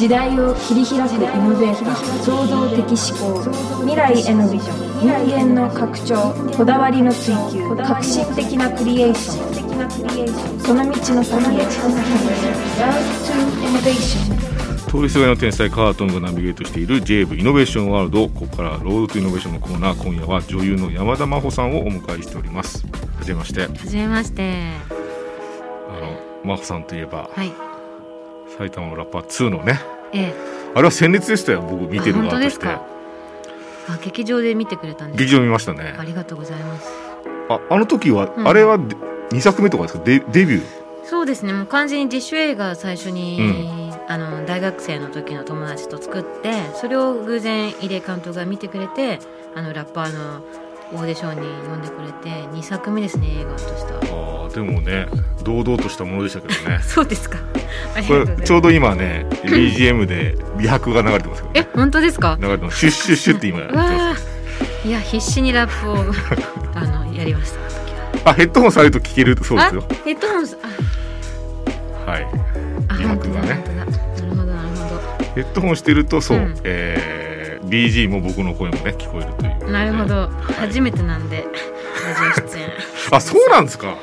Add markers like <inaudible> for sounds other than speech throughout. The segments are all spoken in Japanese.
時代を切り開くイノベーター創造的思考未来へのビジョン人間の拡張こだわりの追求革新的なクリエーション。その道の先へ Road to Innovation 通りすがりの天才カートンがナビゲートしている j ブイノベーションワールドここから Road to Innovation のコーナー今夜は女優の山田真歩さんをお迎えしております。はじめまして。はじめまして。あの真帆さんといえばはい埼玉のラッパー2のねええ。あれは鮮烈でしたよ僕見てる側として。あ劇場で見てくれたんです劇場見ましたね。ありがとうございます。ああの時は、うん。あれは2作目とかですか？デデビュー？そうですね。もう完全に自主映画最初に、あの大学生の時の友達と作ってそれを偶然入江監督が見てくれてあのラッパーのオーディションに呼んでくれて2作目ですね映画としては。あーでもね堂々としたものでしたけどね。<laughs> そうですか。これちょうど今ね BGM で美白が流れてますけどえ本当ですか？流れてます。シュッシュッシュッって今やってます。いや必死にラップを <laughs> あのやりました。あヘッドホンされると聞けるそうですよ。あヘッドホンスあ。はい。あ美白がね。なるほどなるほヘッドホンしてるとそう、うん。えー BG も僕の声もね聞こえるという。どなるほど、はい。初めてなんでラジオ出演。<laughs> あそうなんですか？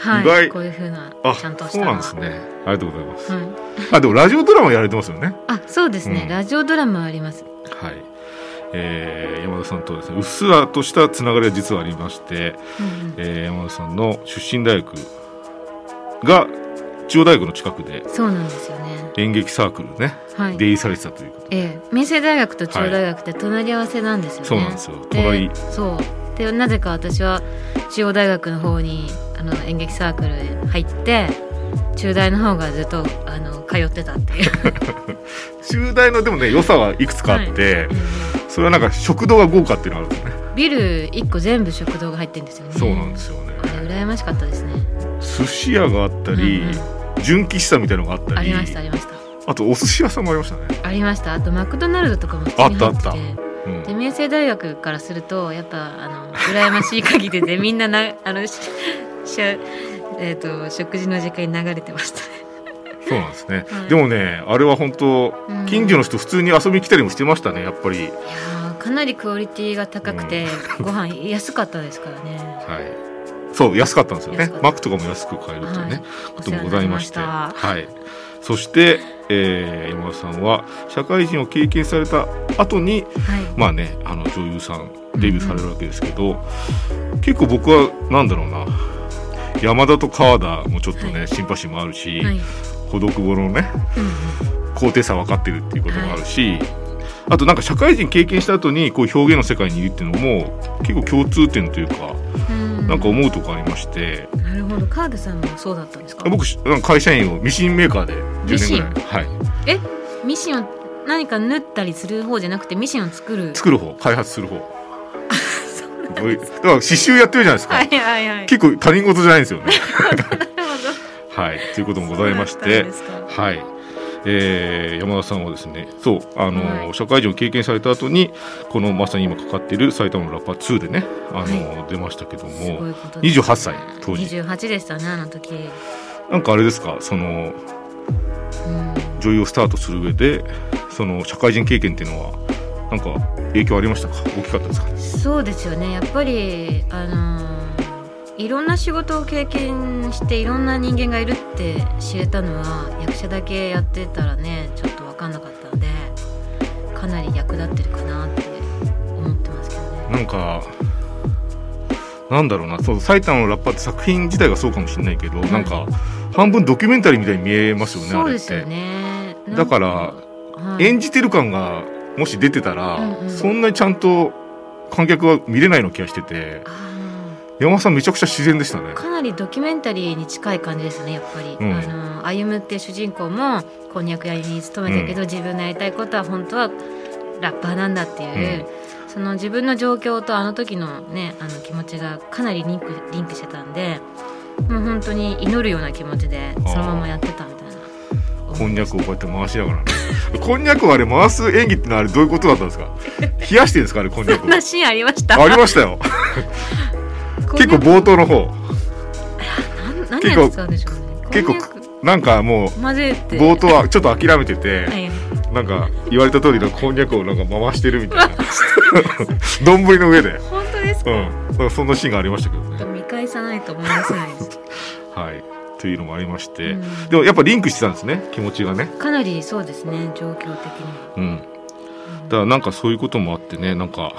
はい意外。こういうふうなあちゃんとしたそうなんですね。ありがとうございます、はい、あでもラジオドラマやられてますよね？あそうですね、うん。ラジオドラマあります。はい、えー山田さんとですねうっすらとしたつながりが実はありまして、うんうん。えー山田さんの出身大学が中央大学の近くでそうなんですよね。演劇サークルね、はい。出入りされてたということで、ええ。明星大学と中央大学って隣り合わせなんですよね、そうなんですよ。で隣そう。でなぜか私は中央大学の方にあの演劇サークルへ入って中大の方がずっとあの通ってたっていう。<laughs> 中大のでもね良さはいくつかあって、うんそれはなんか食堂が豪華っていうのがあるんですね、ビル1個全部食堂が入ってるんですよね。そうなんですよね。あれ羨ましかったですね。寿司屋があったり、うん純喫茶みたいなのがあったり。ありましたありました。あとお寿司屋さんもありましたね、ありました。あとマクドナルドとかも。あったあっうん。で明星大学からするとやっぱあの羨ましい限りでみんなな <laughs> あのししゃえー、と食事の時間に流れてましたね。そうなんですね、はい。でもねあれは本当うん。近所の人普通に遊びに来たりもしてましたねやっぱり。いやーかなりクオリティが高くて、ご飯安かったですからね。<laughs> はいそう安かったんですよね。マックとかも安く買えるというね、はい。こともございまして。はい。そして、えー山田さんは社会人を経験された後にはい。まあねあの女優さんデビューされるわけですけど、結構僕はなんだろうな。山田と川田もちょっとね、はい。シンパシーもあるし、はい。孤独語のねうんうん。高低差分かってるっていうこともあるし、あとなんか社会人経験した後にこう表現の世界にいるっていうのも結構共通点というか、うん。なんか思うとこありまして。なるほど。川田さんもそうだったんですか？僕会社員をミシンメーカーで10ミシン年ぐらい、はい、え？ミシンを何か縫ったりする方じゃなくてミシンを作る？作る方。開発する方。だから刺繍やってるじゃないですか、はいはいはい。結構他人事じゃないんですよね。<laughs> はい。ということもございまして。はい、えー山田さんはですねそうあの、はい。社会人を経験された後にこのまさに今かかっている埼玉のラッパー2でねあの、出ましたけどもね。28歳当時。28でしたねあの時、なんかあれですかそのうん、女優をスタートする上でその社会人経験っていうのはなんか影響ありましたか？大きかったですか？ねそうですよね。やっぱりあのーいろんな仕事を経験していろんな人間がいるって知れたのは役者だけやってたらねちょっと分かんなかったのでかなり役立ってるかなって思ってますけどね。なんかなんだろうなそう埼玉のラッパーって作品自体がそうかもしれないけど、なんか半分ドキュメンタリーみたいに見えますよねあれって。そうですよね。だからはい。演じてる感がもし出てたら、うんうん。そんなにちゃんと観客は見れないような気がしてて。あ山田さんめちゃくちゃ自然でしたね。ーかなりドキュメンタリーに近い感じですねやっぱり、うん。あの歩夢って主人公もこんにゃく屋に勤めたけど、自分のやりたいことは本当はラッパーなんだっていう、その自分の状況とあの時のねあの気持ちがかなりリンクリンクしてたんでもう本当に祈るような気持ちでそのままやってたみたいな。こんにゃくをこうやって回しながらね。こんにゃくをあれ回す演技ってのはあれどういうことだったんですか？冷やしてるんですか？あれこんにゃくそんなシーンありました？ありましたよ結構冒頭の方。何やってたんでしょうね。結構なんかもう冒頭はちょっと諦めてて、はい。なんか言われた通りのこんにゃくをなんか回してるみたいな。<laughs> 丼の上で。本当ですか、うん。だからそんなシーンがありましたけどね。見返さないと思い出せないです、<laughs> はい。というのもありまして、うん。でもやっぱリンクしてたんですね。気持ちがね。かなりそうですね状況的に。うん。だからなんかそういうこともあってねなんか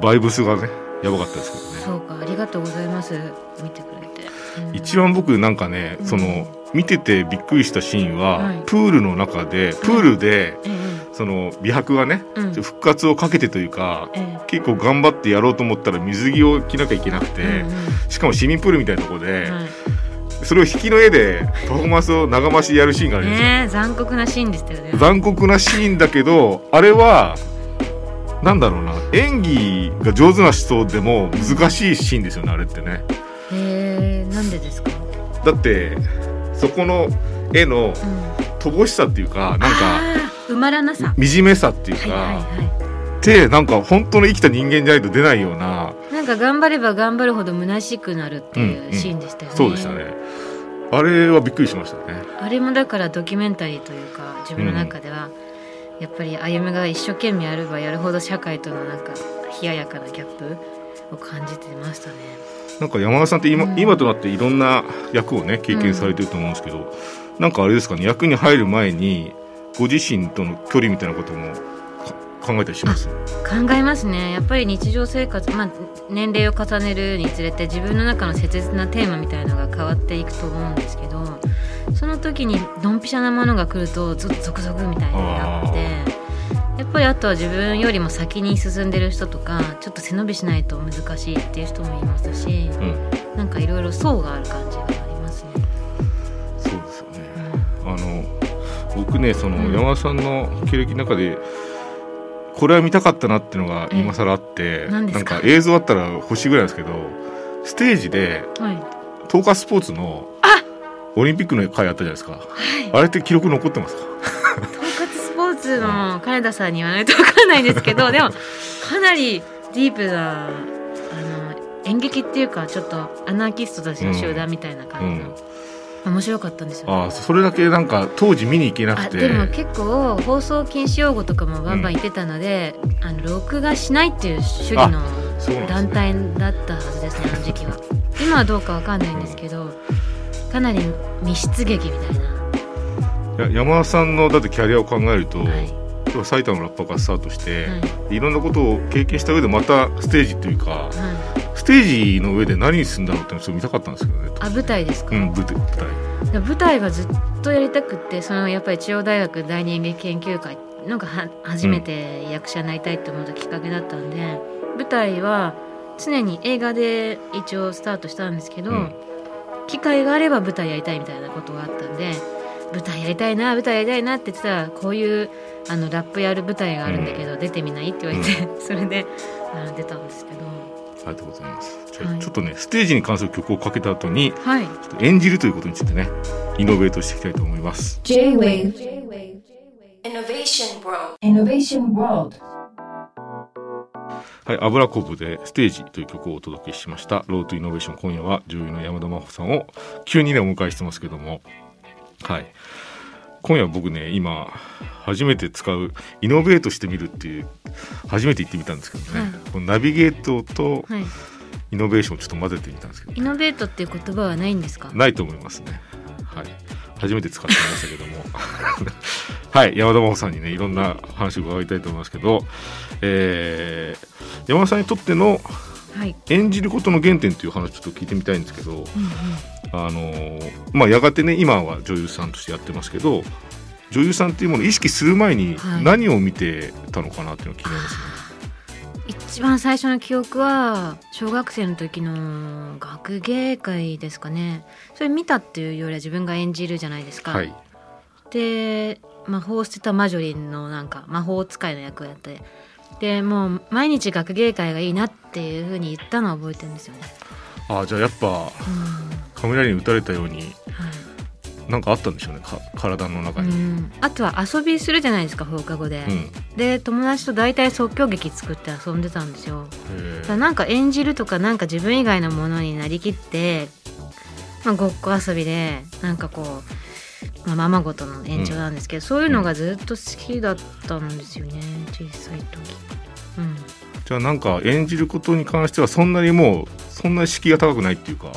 バイブスがねやばかったですけどね。そうかありがとうございます。見てくれて、うん。一番僕なんかね、うん。その見ててびっくりしたシーンは、はい。プールの中でプールで、えその美白がね、復活をかけてというかええ。結構頑張ってやろうと思ったら水着を着なきゃいけなくて、うんしかも市民プールみたいなところで、うんはい。それを引きの絵でパフォーマンスを長回しでやるシーンがあるんですよ、ねえ残酷なシーンでしたよね。残酷なシーンだけどあれはなんだろうな。演技が上手な人でも難しいシーンですよねあれってね。へえなんでですか、だってそこの絵のうん、乏しさっていうかなんかあー埋まらなさ。惨めさっていうか、はいはいはってなんか本当の生きた人間じゃないと出ないようないなんか頑張れば頑張るほど虚しくなるっていんううん。シーンでしたよね、そうでしたね。あれはびっくりしましたね。あれもだからドキュメンタリーというか自分の中では、やっぱり歩夢が一生懸命やればやるほど社会とのなんか冷ややかなギャップを感じてましたね。なんか山田さんって今,、うん。今となっていろんな役をね経験されてると思うんですけど、なんかあれですかね役に入る前にご自身との距離みたいなこともか考えたりします？考えますね。やっぱり日常生活、まあ、年齢を重ねるにつれて自分の中の切実なテーマみたいのが変わっていくと思うんですけどその時にドンピシャなものが来るとゾゾクゾクみたいになってやっぱりあとは自分よりも先に進んでる人とかちょっと背伸びしないと難しいっていう人もいますしうん。なんかいろいろ層がある感じがありますね。そうですよね。あの僕ねそのうん。山田さんの経歴の中でこれは見たかったなっていうのが今更あって、なんか映像あったら欲しいぐらいですけどステージではい、東海スポーツのオリンピックの回あったじゃないですか。はい。あれって記録残ってますか？統括スポーツの金田さんに言わないと分かんないんですけどでもかなりディープなあの演劇っていうかちょっとアナーキストたちの集団みたいな感じの、面白かったんですよ、ね。ああそれだけなんか当時見に行けなくて。あでも結構放送禁止用語とかもバンバン言ってたので、あの録画しないっていう主義の団ね。体だったはずですねあの時期は。今はどうかわかんないんですけどかなり密室劇みたいな、いや山田さんのだってキャリアを考えると、はい。埼玉のラッパーからスタートして、はい。い、ろんなことを経験した上でまたステージというかはい、ステージの上で何にするんだろうってのを見たかったんですけどね。あ舞台ですか、うん、舞台。舞台で舞台がずっとやりたくってそのやっぱり中央大学第二演劇研究会なんかは初めて役者になりたいって思ったきっかけだったんで、舞台は常に映画で一応スタートしたんですけど、うん機会があれば舞台やりたいみたいなことがあったんで舞台やりたいな舞台やりたいなって言ってたらこういうあのラップやる舞台があるんだけど、出てみないって言われて、<laughs> それであの出たんですけど。ありがとうございます。じゃあはい。ちょっとねステージに関する曲をかけた後にはい。ちょっと演じるということについてねイノベートしていきたいと思います。J-Wave Innovation World. Innovation World はい、油こぶでステージという曲をお届けしました。ロートイノベーション今夜は女優の山田真帆さんを急にねお迎えしてますけども、はい。今夜僕ね今初めて使うイノベートしてみるっていう初めて言ってみたんですけどね、はいこのナビゲートとはいイノベーションをちょっと混ぜてみたんですけど、イノベートっていう言葉はないんですか？ないと思いますね。はい。初めて使ってみましたけども。はい。山田真帆さんにね、いろんな話を伺いたいと思いますけど、えー山田さんにとってのはい、演じることの原点という話ちょっと聞いてみたいんですけど、うんうんあのーまあやがてね今は女優さんとしてやってますけど女優さんっていうものを意識する前にはい何を見てたのかなっていうのが気になりますね。一番最初の記憶は小学生の時の学芸会ですかねそれ見たっていうよりは自分が演じるじゃないですか、はい。で魔法を捨てたマジョリンのなんか魔法使いの役をやってでもう毎日学芸会がいいなっていうふうに言ったのは覚えてるんですよね、あじゃあやっぱ雷に打たれたようにい。なんかあったんでしょうね。か体の中うに。ん、あとは遊びするじゃないですか放課後で、うん。で友達と大体即興劇作って遊んでたんですよ。だなんか演じるとかなんか自分以外のものになりきって、まあ、ごっこ遊びでなんかこうまあ、ままごとの延長なんですけど、そういうのがずっと好きだったんですよね小さい時。うん。じゃあなんか演じることに関してはそんなにもうそんなに敷居が高くないっていうか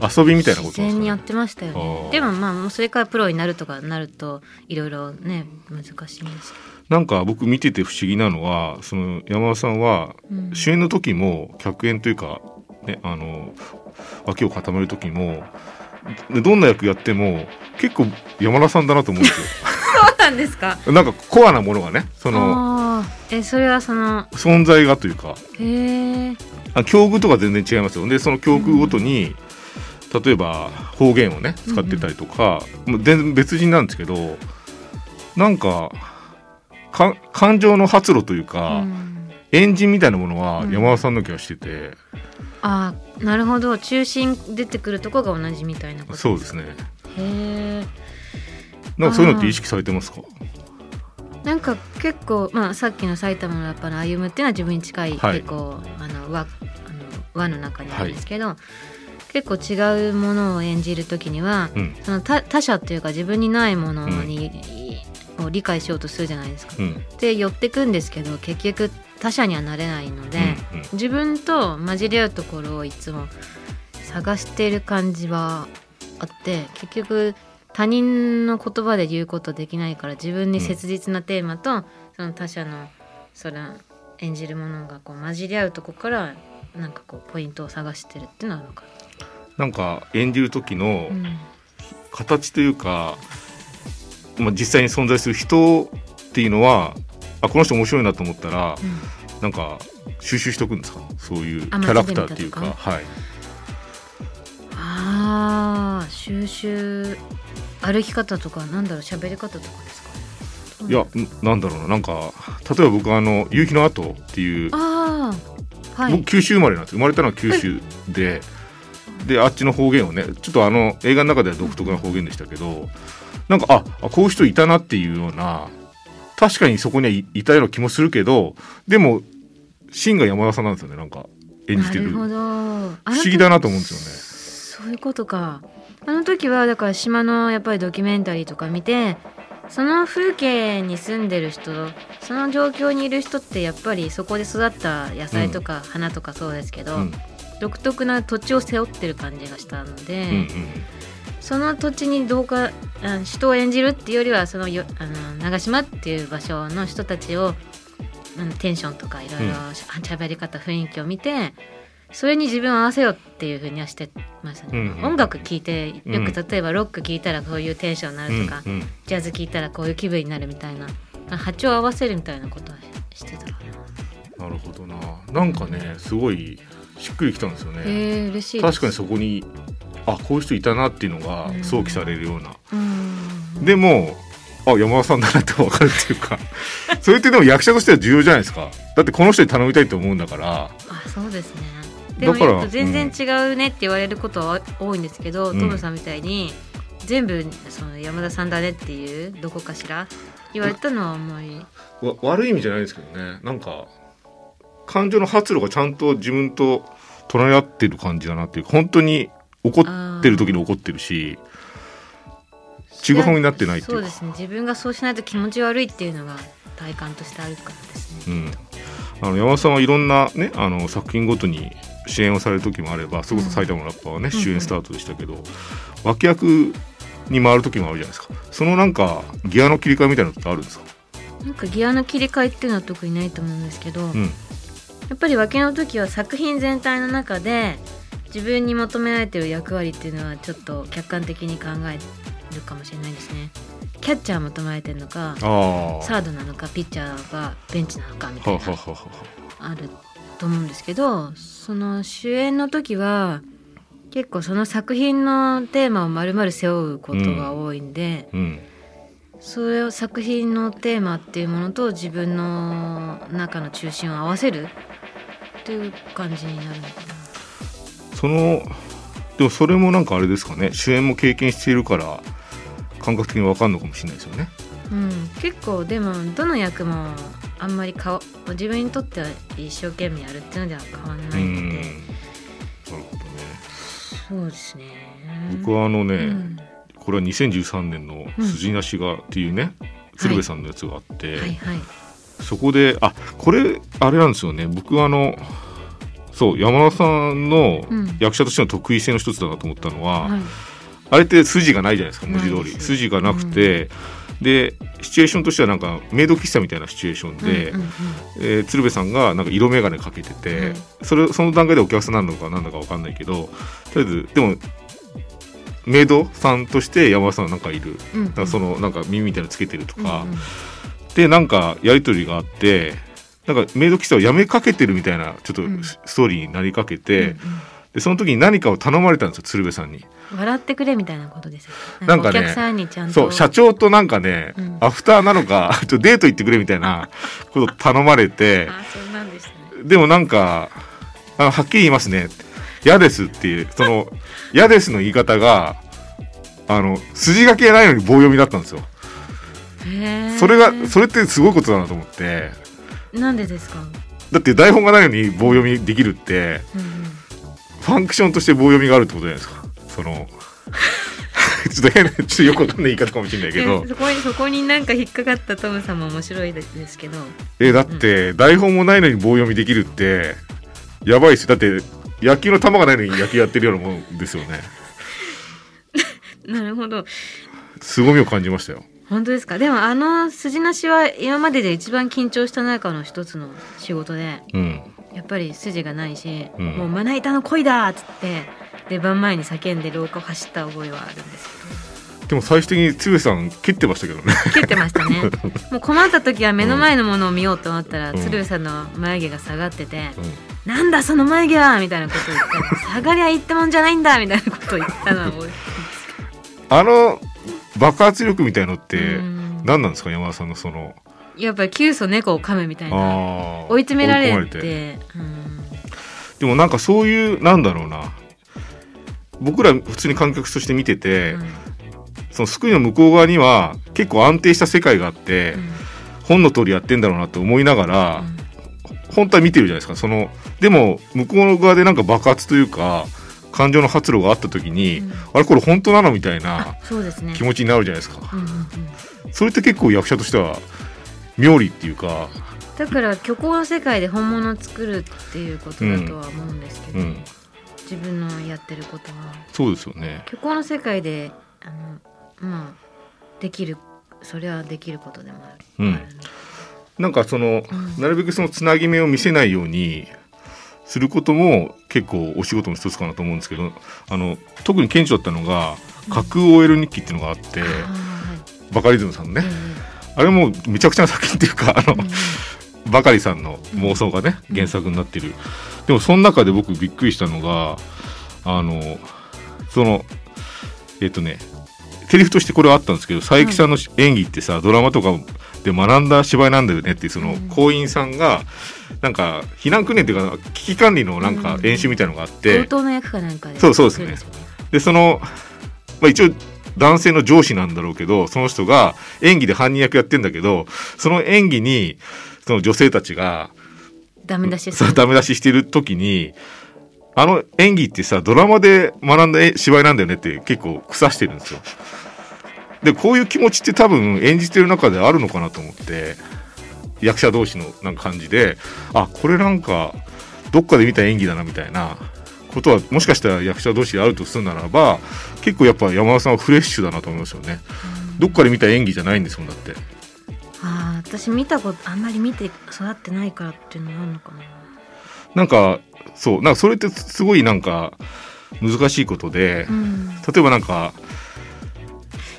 遊びみたいなこと自然にやってましたよね。でもまあもうそれからプロになるとかなるといろいろね難しいんですなんか僕見てて不思議なのはその山田さんは主演の時も客演というか、ね、あの脇を固める時もどんな役やっても結構山田さんだなと思うんですそうなんですか？よ <laughs> なんかコアなものがねそのえそれはその存在がというか。へえあ境遇とか全然違いますよ。でその境遇ごとに、例えば方言をね使ってたりとか、もう全然別人なんですけどなんかか感情の発露というか、うん。エンジンみたいなものはうん。山田さんの気がしてて、あーなるほど。中心出てくるとこが同じみたいなことそうですね。へえなんかそういうのって意識されてますか？なんか結構、まあ、さっきの埼玉のラッパーの歩むっていうのは自分に近い、はい。結構あの輪あの輪の中にあるんですけど、結構違うものを演じる時にはうん。その他他者っていうか自分にないものに、を理解しようとするじゃないですか。うん。で寄ってくんですけど結局他者にはなれないので、うんうん。自分と混じり合うところをいつも探している感じはあって結局他人の言葉で言うことできないから自分に切実なテーマと、その他者のそれ演じるものがこう混じり合うとこからなんかこうポイントを探してるっていうのはある。のかなんか演じる時の形というか、まあ、実際に存在する人っていうのはあこの人面白いなと思ったらうんなんか収集しておくんですか？そういうキあャラクターっていうか。はい。あー収集歩き方とかなんだろう喋り方とかですか？ねいやんなんだろうな。なんか例えば僕あの「夕日の後」っていう、ああはい。僕九州生まれなんです生まれたのは九州で、であっちの方言をねちょっとあの映画の中では独特な方言でしたけどなんかああこういう人いたなっていうような確かにそこにはいいたような気もするけどでも芯が山田さんなんですよねなんか演じてる。なるほど。不不思議だなと思うんですよね。そういうことか。あの時はだから島のやっぱりドキュメンタリーとか見てその風景に住んでる人その状況にいる人ってやっぱりそこで育った野菜とか花とかそうですけど、うん。独特な土地を背負ってる感じがしたので、うんうんその土地にどうかあ人を演じるっていうよりはそのよあの長島っていう場所の人たちをテンションとかいろいろうん。し喋り方雰囲気を見てそれに自分を合わせようっていうふうにはしてましたね、うんうん音楽聴いてようん。く例えばロック聴いたらこういうテンションになるとか、うんうんジャズ聴いたらこういう気分になるみたいなあ波長を合わせるみたいなことはしてたかな。なるほどな。なんかねすごいしっくりきたんですよね。へえ嬉しい確かにそこにあこういう人いたなっていうのがうん。想起されるような、うん。でもあ山田さんだなって分かるっていうか <laughs> それってでも役者としては重要じゃないですか。だってこの人に頼みたいと思うんだから。あそうですね。でもだから全然違うねって言われることは多いんですけど、うん。トムさんみたいに全部その山田さんだねっていうどこかしら？言われたのはあんまり。わ悪い意味じゃないですけどね。なんか感情の発露がちゃんと自分と隣り合ってる感じだなっていう。本当に怒ってる時に怒ってるしちぐはぐになってないっていう。かそうですね。自分がそうしないと気持ち悪いっていうのが体感としてあるからですね、うん、あの山田さんはいろんな、ね、あの作品ごとに主演をされる時もあればそれこそ埼玉のラッパーはね、うん。主演スタートでしたけど、脇役に回る時もあるじゃないですか。そのなんかギアの切り替えみたいなのってあるんですか、なんかギアの切り替えっていうのは特にないと思うんですけど、うん。やっぱり脇の時は作品全体の中で自分に求められてる役割っていうのはちょっと客観的に考えるかもしれないですね。キャッチャー求められてるのかサードなのかピッチャーがベンチなのかみたいははははあると思うんですけどその主演の時は結構その作品のテーマを丸々背負うことが多いんで、うんそれを作品のテーマっていうものと自分の中の中心を合わせるっていう感じになるのかな。そのでもそれもなんかあれですかね。主演も経験しているから感覚的に分かるのかもしれないですよね。うん、結構でもどの役もあんまりかわ自分にとっては一生懸命やるっていうのでは変わらうないのん。なでるほどね。そうですね。僕はあのね、うん。これは2013年の「筋なしが」っていうね、鶴瓶さんのやつがあって、はいはい。そこであこれあれなんですよね。僕はあのそう山田さんのうん。役者としての得意性の一つだなと思ったのは、はい。あれって筋がないじゃないですか文字通り。筋がなくて、でシチュエーションとしてはなんかメイド喫茶みたいなシチュエーションで、うんうんうんえー鶴瓶さんがなんか色眼鏡かけてて、はい。それその段階でお客さんなのか何だか分かんないけどとりあえずでもメイドさんとして山田さんはなんかいる。うんうん。そのなんか耳みたいなのつけてるとか、うんうん。でなんかやり取りがあってなんかメイド喫茶をやめかけてるみたいなちょっとうん。ストーリーになりかけて、うんでその時に何かを頼まれたんですよ鶴瓶さんに。うん笑ってくれみたいなことですよなんかねお客さんにちゃんと。そう社長となんかね、うん。アフターなのか <laughs> ちょっとデート行ってくれみたいな <laughs> こと頼まれてでね。でもなんかあのはっきり言いますね。嫌ですっていうその <laughs> 嫌ですの言い方があの筋書きがないのに棒読みだったんですよ。それがそれってすごいことだなと思ってなんでですか、だって台本がないのに棒読みできるってうんうん。ファンクションとして棒読みがあるってことじゃないですか。その <laughs> ちょっと変なちょっとよくわかんない言い方かもしれないけど。で <laughs> そこにそこになんか引っかかったトムさんも面白いですけど。えだって台本もないのに棒読みできるってやばいですよだって野球の球がないのに野球やってるようなもんですよね。<laughs> なるほど。凄みを感じましたよ本当ですか？でもあの筋なしは今までで一番緊張した中の一つの仕事でうん。やっぱり筋がないし、うん。もうまな板の恋だっつって出番前に叫んで廊下を走った覚えはあるんですでも最終的に鶴瓶さん蹴ってましたけどね。けど蹴ってましたね。<laughs> もう困った時は目の前のものを見ようと思ったら、うん。鶴瓶さんの眉毛が下がってて、うん。なんだその眉毛はみたいなことを言ったら下がりゃいいってもんじゃないんだみたいなことを言ったのを覚えてあの爆発力みたいのってうん。何なんですか？山田さんのその。やっぱり急須猫を噛むみたいな。追い詰められて。うん。でもなんかそういうなんだろうな。僕ら普通に観客として見てて、うん。そのスクリーンの向こう側には結構安定した世界があって、うん。本の通りやってんだろうなと思いながら、本当は見てるじゃないですか。そのでも向こう側でなんか爆発というか感情の発露があった時に、うん。あれこれ本当なのみたいな気持ちになるじゃないですか、うんうんうん。それって結構役者としては妙理っていうか、だから虚構の世界で本物を作るっていうことだとは思うんですけど、うん、自分のやってることは。そうですよね。虚構の世界であのまあできるそれはできることでもある、うん。なんかその、うん。なるべくそのつなぎ目を見せないようにすることも結構お仕事の一つかなと思うんですけどあの特に顕著だったのが架空 OL 日記っていうのがあって、あーはいバカリズムさんのね、えあれもめちゃくちゃな作品っていうかあの、えうん。うんバカリさんの妄想がねうん。原作になってる、でもその中で僕びっくりしたのがあのそのえっ、とねセリフとしてこれはあったんですけど佐伯さんの演技ってさ、ドラマとかで学んだ芝居なんだよねってそのうん。行員さんがなんか避難訓練っていうか危機管理のなんか演習みたいのがあって、強盗の役かなんかで。そうそうですね。でその、まあ、一応男性の上司なんだろうけどその人が演技で犯人役やってんだけどその演技にその女性たちがダメ出しそうダメ出ししてる時にあの演技ってさドラマで学んだえ芝居なんだよねって結構腐してるんですよ。でこういう気持ちって多分演じてる中であるのかなと思って役者同士のなんか感じであこれなんかどっかで見た演技だなみたいなことはもしかしたら役者同士であるとするならば結構やっぱ山田さんはフレッシュだなと思いますよね。どっかで見た演技じゃないんですもんだって。ああ私見たことあんまり見て育ってないからっていうのもあるのかななんかそうなんかそれってすごいなんか難しいことで、うん例えばなんか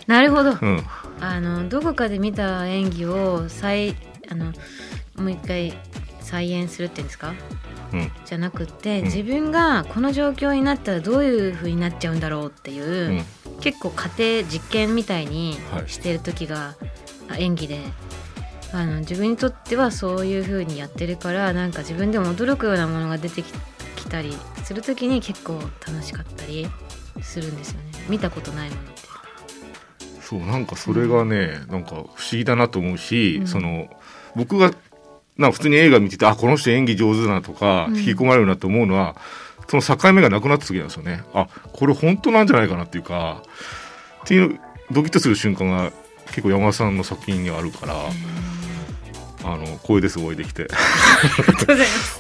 なるほどうんあのどこかで見た演技を再あのもう一回再演するっていうんですか？うん。じゃなくって、ん。自分がこの状況になったらどういう風になっちゃうんだろうっていう、うん。結構家庭実験みたいにはい。してる時が、あ演技で。あの自分にとってはそういう風にやってるからなんか自分でも驚くようなものが出てききたりする時に結構楽しかったりするんですよね。見たことないものって。そうなんかそれがね、なんか不思議だなと思うし、うん。その僕がな普通に映画見ててあこの人演技上手だなとか、うん。引き込まれるなと思うのはその境目がなくなった時なんですよね。あこれ本当なんじゃないかなっていうかっていうドキッとする瞬間が結構山田さんの作品にはあるから、あの光栄ですお会いできて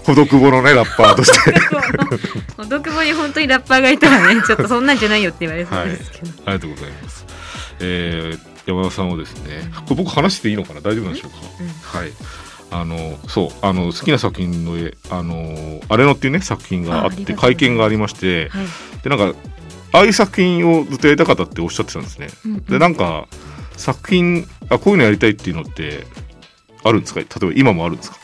ほどくぼのねラッパーとして。お毒ぼに本当にラッパーがいたらねちょっとそんなんじゃないよって言われそうですけど、ありがとうございます。えー山田さんをですね、これ僕話していいのかな？大丈夫なんでしょうか？はい。あのそうあの好きな作品の絵あのあれのっていうね作品があって会見がありまして、はい。でなんかああいう作品をずっとやりたかったっておっしゃってたんですね。うんうん。でなんか作品あこういうのやりたいっていうのってあるんですか？例えば今もあるんですか？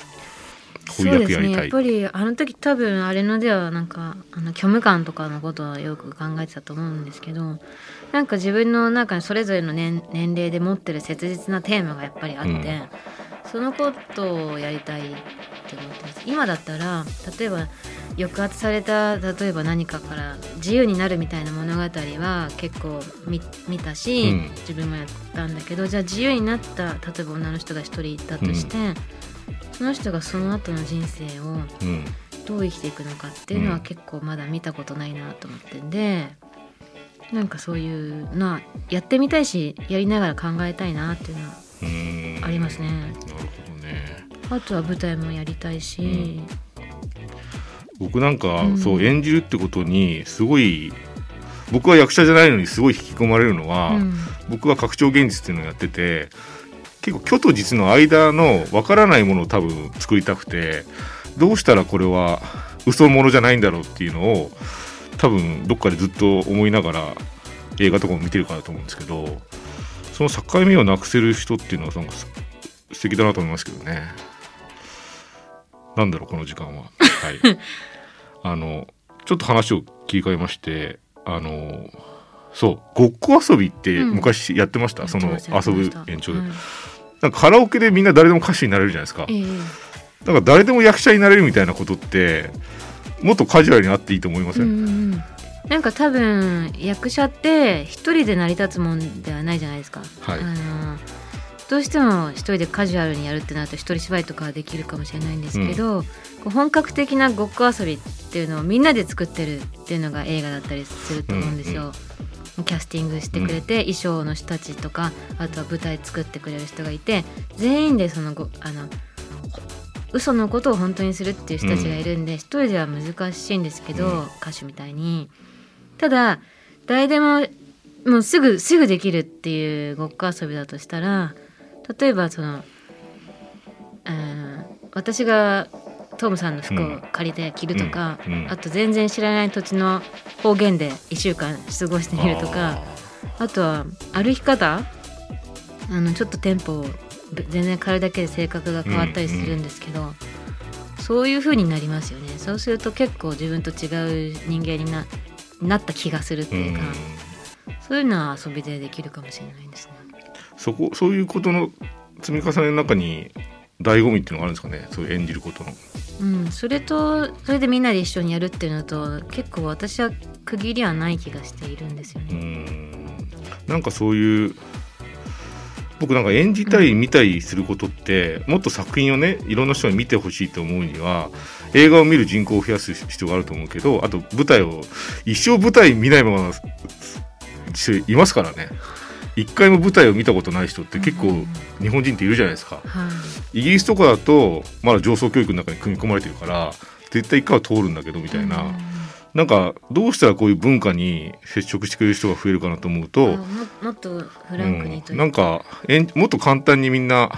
そうです役やりたい。ね。やっぱりあの時多分あれのではなんかあの虚無感とかのことはよく考えてたと思うんですけどなんか自分の中にそれぞれの年年齢で持ってる切実なテーマがやっぱりあって、うん。そのことをやりたいって思ってます。今だったら例えば抑圧された例えば何かから自由になるみたいな物語は結構見見たし、うん。自分もやったんだけどじゃあ自由になった例えば女の人が一人いたとして、その人がその後の人生をうん。どう生きていくのかっていうのうん。は結構まだ見たことないなと思ってんで、なんかそういうのはやってみたいしやりながら考えたいなっていうのはありますね。なるほどね。あとは舞台もやりたいし、僕なんか、うん。そう演じるってことにすごい僕は役者じゃないのにすごい引き込まれるのは、うん。僕は拡張現実っていうのをやってて結構虚と実の間のわからないものを多分作りたくてどうしたらこれは嘘物じゃないんだろうっていうのを多分どっかでずっと思いながら映画とかも見てるかなと思うんですけどその境目をなくせる人っていうのはなんかす素敵だなと思いますけどね。なんだろうこの時間は。はい。<laughs> あのちょっと話を切り替えましてあのそうごっこ遊びってうん。昔やってました、そのやってました。遊ぶ延長で、はい。なんかカラオケでみんな誰でも歌手になれるじゃないですか、ええ。だから誰でも役者になれるみたいなことってもっとカジュアルにあっていいと思いません、うんうんうん。なんか多分役者って一人で成り立つもんではないじゃないですか。はい。あのどうしても一人でカジュアルにやるってなると一人芝居とかはできるかもしれないんですけど、こう本格的なごっこ遊びっていうのをみんなで作ってるっていうのが映画だったりすると思うんですよ。キャスティングしてくれて、衣装の人たちとかあとは舞台作ってくれる人がいて全員でそのごあの嘘のことを本当にするっていう人たちがいるんで、一人では難しいんですけど、うん。歌手みたいに。ただ誰でももうすぐすぐできるっていうごっこ遊びだとしたら例えばその、うん、私がトムさんの服を借りて着るとか、うん。うん。あと全然知らない土地の方言で1週間過ごしてみるとかあとは歩き方あのちょっとテンポを全然変えるだけで性格が変わったりするんですけど、そういう風になりますよねそうすると結構自分と違う人間にななった気がするってうんいうか、そういうのは遊びでできるかもしれないですね。そこそういうことの積み重ねの中に醍醐味っていうのがあるんですかね？そういう演じることの。うん、それとそれでみんなで一緒にやるっていうのと結構私は区切りはない気がしているんですようね。んなんかそういう僕なんか演じたり見たりすることって、もっと作品をねいろんな人に見てほしいと思うには映画を見る人口を増やす必要があると思うけどあと舞台を一生舞台見ないまま人いますからね。一回も舞台を見たことない人って結構うん日本人っているじゃないですか。はい。イギリスとかだとまだ上層教育の中に組み込まれてるから絶対一回は通るんだけどみたいな、うんなんかどうしたらこういう文化に接触してくれる人が増えるかなと思うと、あももっとフランクにとうん、なんかえんもっと簡単にみんな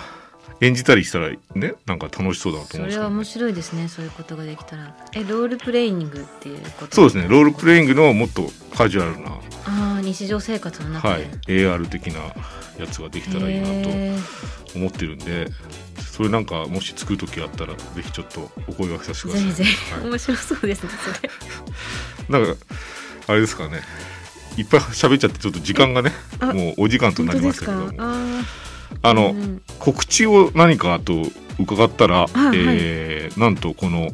演じたりしたらねなんか楽しそうだなとそ思うんですけど、ね、れは面白いですねそういうことができたら。えロールプレイングっていうこと？そうですね。ロールプレイングのもっとカジュアルな、ああ日常生活の中はい。で、、AR 的なやつができたらいいなへと思ってるんでそれなんかもし作る時あったらぜひちょっとお声掛けさせてください。ーぜひ。はい。面白そうですねそれ。<laughs> なんかあれですかね。いっぱい喋っちゃってちょっと時間がねあもうお時間となりますしたけどもああの、うん。告知を何かと伺ったら、はい。えーなんとこの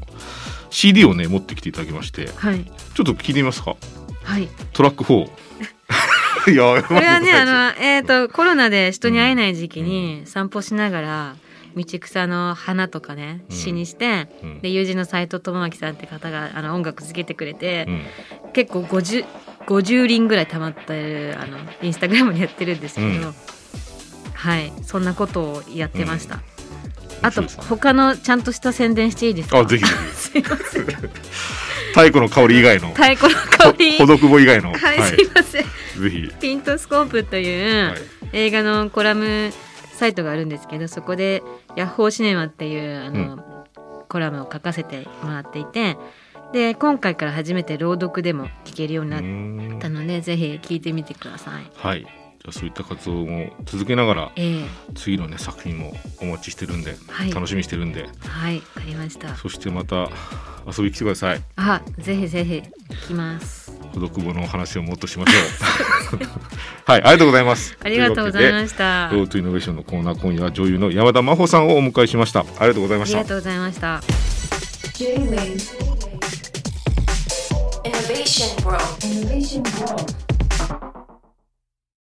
CD をね持ってきていただきましてはい。ちょっと聞いてみますか？はい。トラック4 <laughs> いやこれはねあのえっ、とコロナで人に会えない時期に散歩しながら道草の花とかねうん。詩にして、うん。で友人の斎藤智明さんって方があの音楽つけてくれて、うん。結構 50, 50輪ぐらい溜まってるあのインスタグラムでやってるんですけど、うんはいそんなことをやってました、あと面白いですね他のちゃんとした宣伝していいですか？あぜひぜ <laughs> すいません。ひ太鼓の香り以外の。太鼓の香り。ほほどくぼ以外の。はい、すいません。ぜひ。ピントスコープという、はい映画のコラムサイトがあるんですけどそこで「ヤッホーシネマ」っていうあの、コラムを書かせてもらっていてで今回から初めて朗読でも聞けるようになったのでぜひ聞いてみてください。はいそういった活動も続けながらええ。次のね作品もお待ちしてるんで、はい。楽しみにしてるんで。はいわかりました。そしてまた遊びに来てください。あぜひぜひ聞きます。孤独語の話をもっとしましょう。<laughs> はいありがとうございます。<laughs> ありがとうございましした。あロートイノベーションのコーナー今夜は女優の山田真帆さんをお迎えしました。ありがとうございました。りがとうございました。J-Wave Innovation World. Innovation World